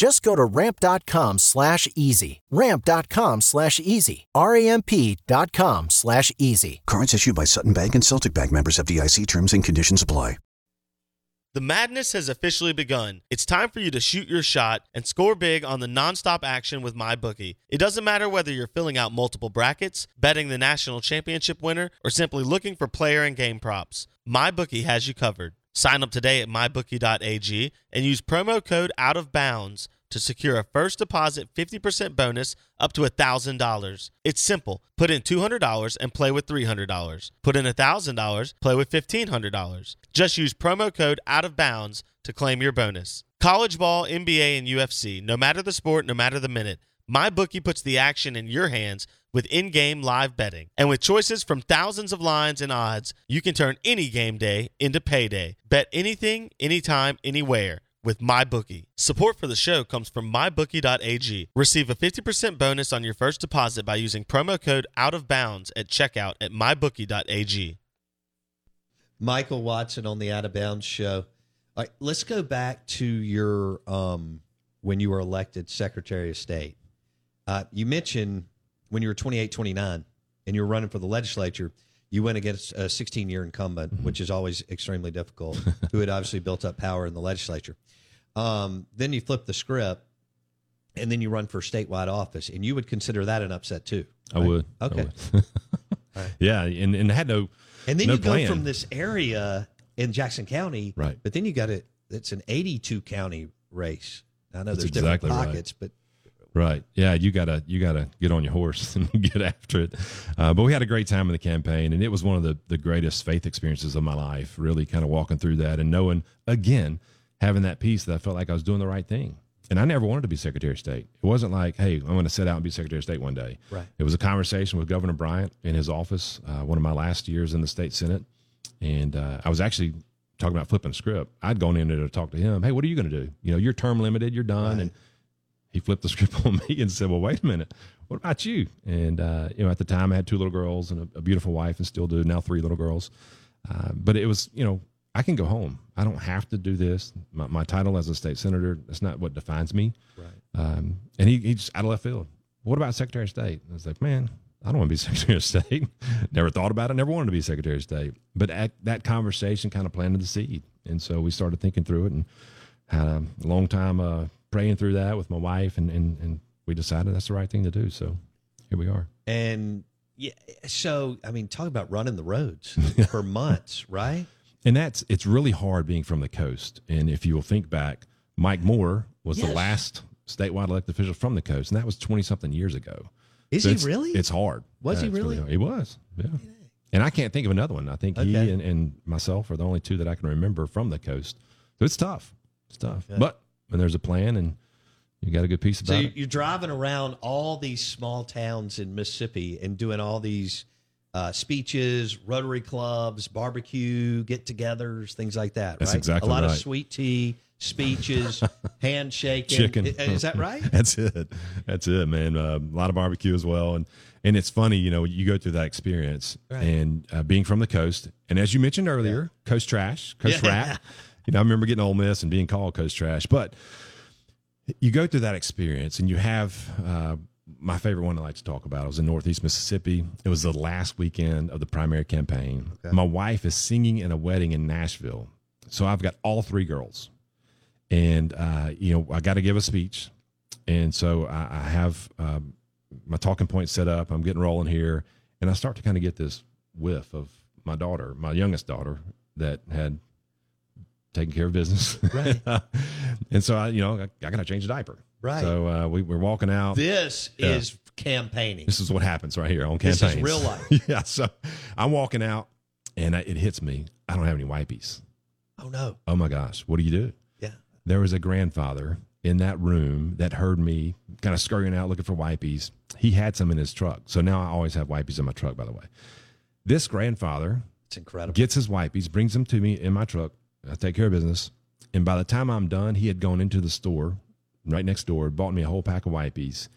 Just go to ramp.com slash easy. Ramp.com slash easy. R-A-M-P.com slash easy. Cards issued by Sutton Bank and Celtic Bank members FDIC terms and conditions apply. The madness has officially begun. It's time for you to shoot your shot and score big on the nonstop action with MyBookie. It doesn't matter whether you're filling out multiple brackets, betting the national championship winner, or simply looking for player and game props. MyBookie has you covered. Sign up today at mybookie.ag and use promo code out of bounds to secure a first deposit 50% bonus up to $1,000. It's simple. Put in $200 and play with $300. Put in $1,000, play with $1,500. Just use promo code out of bounds to claim your bonus. College ball, NBA, and UFC, no matter the sport, no matter the minute, MyBookie puts the action in your hands with in game live betting. And with choices from thousands of lines and odds, you can turn any game day into payday. Bet anything, anytime, anywhere with MyBookie. Support for the show comes from MyBookie.ag. Receive a 50% bonus on your first deposit by using promo code Out of Bounds at checkout at MyBookie.ag. Michael Watson on the Out of Bounds show. All right, let's go back to your um, when you were elected Secretary of State. Uh, you mentioned when you were 28, 29, and you were running for the legislature, you went against a 16 year incumbent, mm-hmm. which is always extremely difficult, who had obviously built up power in the legislature. Um, then you flip the script, and then you run for statewide office, and you would consider that an upset too. Right? I would. Okay. I would. right. Yeah, and and had no. And then no you plan. go from this area in Jackson County, right? But then you got it. It's an 82 county race. I know That's there's exactly different pockets, right. Right. Yeah. You gotta you gotta get on your horse and get after it. Uh, but we had a great time in the campaign, and it was one of the the greatest faith experiences of my life. Really, kind of walking through that and knowing again having that peace that I felt like I was doing the right thing. And I never wanted to be Secretary of State. It wasn't like, hey, I'm going to set out and be Secretary of State one day. Right. It was a conversation with Governor Bryant in his office, uh, one of my last years in the state senate, and uh, I was actually talking about flipping script. I'd gone in there to talk to him. Hey, what are you going to do? You know, you're term limited. You're done, right. and he flipped the script on me and said, "Well, wait a minute. What about you?" And uh, you know, at the time, I had two little girls and a, a beautiful wife, and still do now three little girls. Uh, but it was, you know, I can go home. I don't have to do this. My, my title as a state senator that's not what defines me. Right. Um, and he, he just out of left field. What about Secretary of State? I was like, man, I don't want to be Secretary of State. never thought about it. Never wanted to be Secretary of State. But at, that conversation kind of planted the seed, and so we started thinking through it and had a long time uh, praying through that with my wife, and, and, and we decided that's the right thing to do. So here we are. And yeah, so I mean, talk about running the roads for months, right? And that's it's really hard being from the coast. And if you will think back, Mike Moore was Yes. the last statewide elected official from the coast, and that was twenty something years ago. Is So he it's- really? It's hard. Was he it's really? hard. He was. Yeah. and I can't think of another one. I think he and, and myself are the only two that I can remember from the coast. So it's tough. It's tough. Okay. But when there's a plan and you got a good piece So about you- it. you're driving around all these small towns in Mississippi and doing all these uh, speeches, Rotary clubs, barbecue get-togethers, things like that. That's right? exactly a lot of sweet tea, speeches, handshaking. chicken. Is that right? That's it. That's it, man. Uh, a lot of barbecue as well, and and it's funny, you know, you go through that experience Right. and uh, being from the coast, and as you mentioned earlier, coast trash, coast Yeah. rat. You know, I remember getting Ole Miss and being called coast trash, but you go through that experience, and you have. Uh, my favorite one I like to talk about I was in Northeast Mississippi. It was the last weekend of the primary campaign. My wife is singing in a wedding in Nashville. So I've got all three girls and uh, you know I got to give a speech, and so I, I have um, my talking points set up. I'm getting rolling here, and I start to kind of get this whiff of my daughter, my youngest daughter, that had taken care of business, Right. and so I, you know, I, I got to change the diaper, Right. So uh, we, we're walking out. This is campaigning. This is what happens right here on campaign. This is real life. yeah. So I'm walking out, and I, it hits me. I don't have any wipies. Oh no. Oh my gosh, what do you do? Yeah. There was a grandfather in that room that heard me kind of scurrying out looking for wipies. He had some in his truck. So now I always have wipies in my truck, by the way. This grandfather It's incredible. gets his wipies, brings them to me in my truck. I take care of business. And by the time I'm done, he had gone into the store right next door, bought me a whole pack of wipies.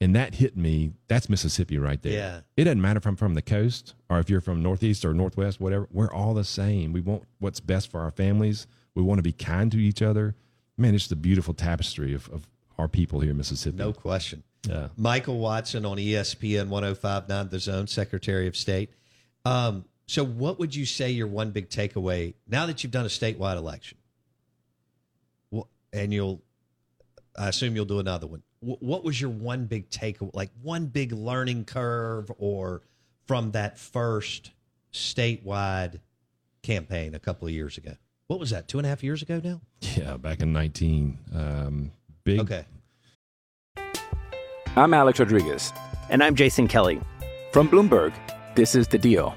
And that hit me. That's Mississippi right there. Yeah. It doesn't matter if I'm from the coast or if you're from Northeast or Northwest, whatever. We're all the same. We want what's best for our families. We want to be kind to each other. Man, it's the beautiful tapestry of, of our people here in Mississippi. No question. Yeah. Michael Watson on ESPN 1059 The Zone, Secretary of State. Um, so, what would you say your one big takeaway now that you've done a statewide election? Wh- And you'll, I assume you'll do another one. What was your one big takeaway, like one big learning curve, or from that first statewide campaign a couple of years ago? What was that, two and a half years ago now? Yeah, back in 19. Um, big. Okay. I'm Alex Rodriguez. And I'm Jason Kelly. From Bloomberg, this is The Deal.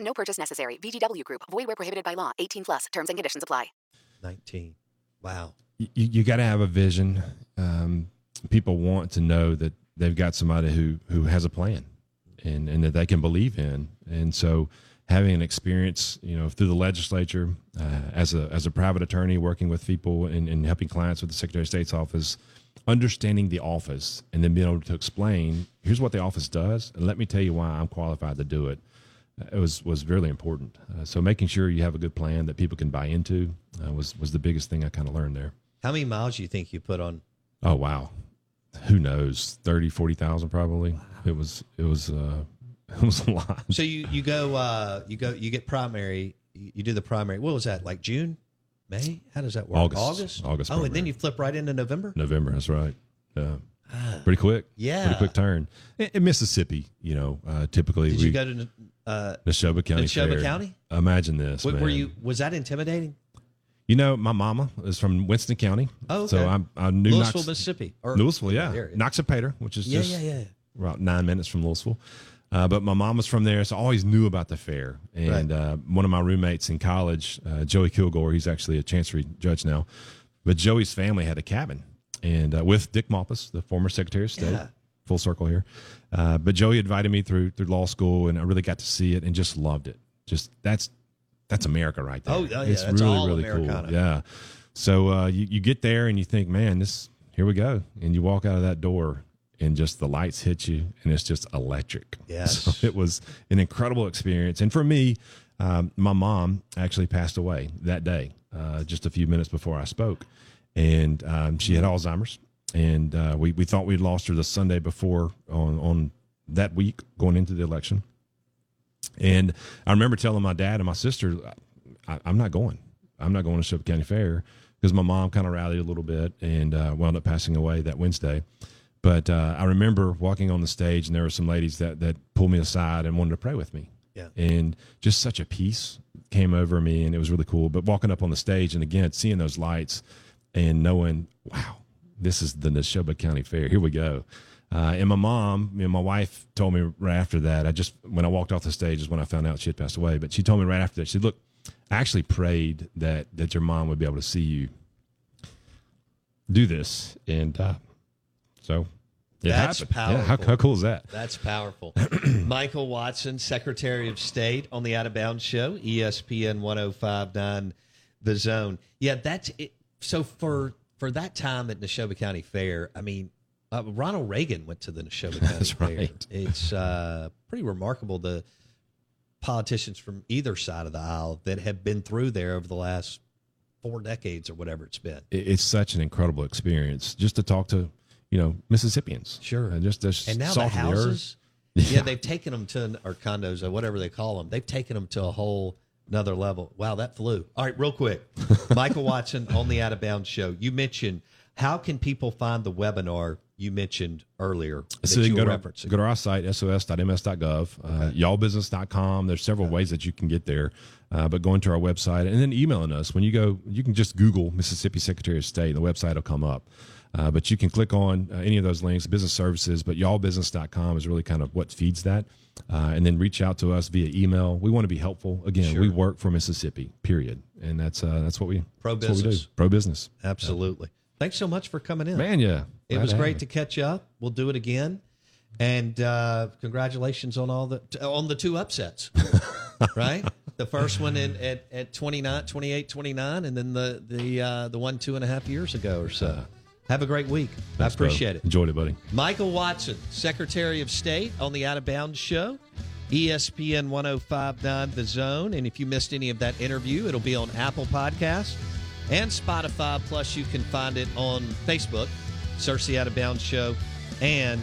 No purchase necessary. VGW Group. Void where prohibited by law. 18 plus. Terms and conditions apply. 19. Wow. you, you got to have a vision. Um, people want to know that they've got somebody who who has a plan, and and that they can believe in. And so, having an experience, you know, through the legislature uh, as a as a private attorney, working with people and, and helping clients with the Secretary of State's office, understanding the office, and then being able to explain, here's what the office does, and let me tell you why I'm qualified to do it. It was was really important. Uh, so making sure you have a good plan that people can buy into uh, was was the biggest thing I kind of learned there. How many miles do you think you put on? Oh wow. Who knows? 30, 40,000 probably. It was it was uh it was a lot. So you you go uh you go you get primary you you do the primary what was that like June May how does that work August. August August oh and then you flip right into November November, that's right. Yeah. Pretty quick. Yeah. Pretty quick turn. In, in Mississippi, you know, uh, typically did we you go to uh Neshoba County. Neshoba Fair. County Imagine this. Were- were you was that intimidating You know, my mama is from Winston County. Oh, so. I'm, I knew Louisville, Knox, Mississippi, or- Louisville, yeah, area. Noxapater, which is Yeah, just yeah, yeah. about nine minutes from Louisville. Uh, but my mom was from there, so I always knew about the fair. And uh, one of my roommates in college, uh, Joey Kilgore, he's actually a chancery judge now, but Joey's family had a cabin, and uh, with Dick Molpus, the former Secretary of State, Yeah. full circle here. Uh, but Joey invited me through through law school, and I really got to see it and just loved it. Just that's that's America right there. Oh, yeah, it's that's really all really Americana. cool. Yeah. So uh, you you get there and you think, man, this here we go, and you walk out of that door. And just the lights hit you, and it's just electric. Yes. So it was an incredible experience. And for me, um, my mom actually passed away that day, uh, just a few minutes before I spoke. And um, she had Alzheimer's. And uh, we, we thought we'd lost her the Sunday before on, on that week going into the election. And I remember telling my dad and my sister, I, I'm not going. I'm not going to Neshoba County Fair because my mom kind of rallied a little bit and uh, wound up passing away that Wednesday. But uh, I remember walking on the stage, and there were some ladies that that pulled me aside and wanted to pray with me. Yeah. And just such a peace came over me, and it was really cool. But walking up on the stage, and again seeing those lights, and knowing, wow, this is the Neshoba County Fair. Here we go. Uh, and my mom, you know, my wife told me right after that. I just when I walked off the stage is when I found out she had passed away. But she told me right after that. She said, "Look, I actually prayed that that your mom would be able to see you do this, and uh, so it That's happened. powerful. Yeah, how, how cool is that? That's powerful. Michael Watson, Secretary of State on the Out of Bounds Show, ESPN 1059 The Zone. Yeah, that's it. So for for that time at Neshoba County Fair, I mean, uh, Ronald Reagan went to the Neshoba County That's Fair. right. It's uh, pretty remarkable the politicians from either side of the aisle that have been through there over the last four decades or whatever it's been. It's such an incredible experience just to talk to you know Mississippians. Sure, and just just and now the salt of earth. houses, yeah. they've taken them to or condos or whatever they call them. They've taken them to a whole another level. Wow, that flew. All right, real quick, Michael Watson on the Out of Bounds show. You mentioned how can people find the webinar you mentioned earlier So you go to, referencing? go to our site, sos.ms.gov, uh, y'allbusiness.com. There's several ways that you can get there, uh, but going to our website and then emailing us. When you go, you can just Google Mississippi Secretary of State, and the website will come up. Uh, but you can click on uh, any of those links, business services, but y'allbusiness.com is really kind of what feeds that. Uh, and then reach out to us via email. We want to be helpful. Again, Sure. we work for Mississippi, period. And that's uh, that's what we Pro what we do. Pro business. Absolutely. Thanks so much for coming in. Man, yeah. It Glad was to great to catch up. We'll do it again. And uh, congratulations on all the on the two upsets. right? The first one in, at, at 29, 28, 29, and then the the uh, the one two and a half years ago or so. Have a great week. Thanks, I bro. appreciate it. Enjoyed it, buddy. Michael Watson, Secretary of State on the Out of Bounds Show, ESPN 1059 The Zone. And if you missed any of that interview, it'll be on Apple Podcasts and Spotify. Plus, you can find it on Facebook, search the Out of Bounds Show, and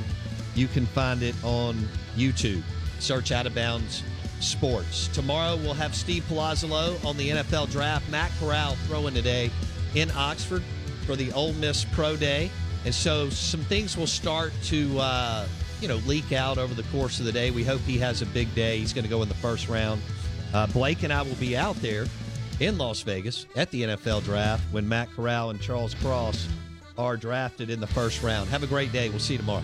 you can find it on YouTube. Search Out of Bounds Sports. Tomorrow, we'll have Steve Palazzolo on the NFL Draft. Matt Corral throwing today in Oxford for the Ole Miss Pro Day. And so some things will start to, uh, you know, leak out over the course of the day. We hope he has a big day. He's going to go in the first round. Uh, Blake and I will be out there in Las Vegas at the NFL draft when Matt Corral and Charles Cross are drafted in the first round. Have a great day. We'll see you tomorrow.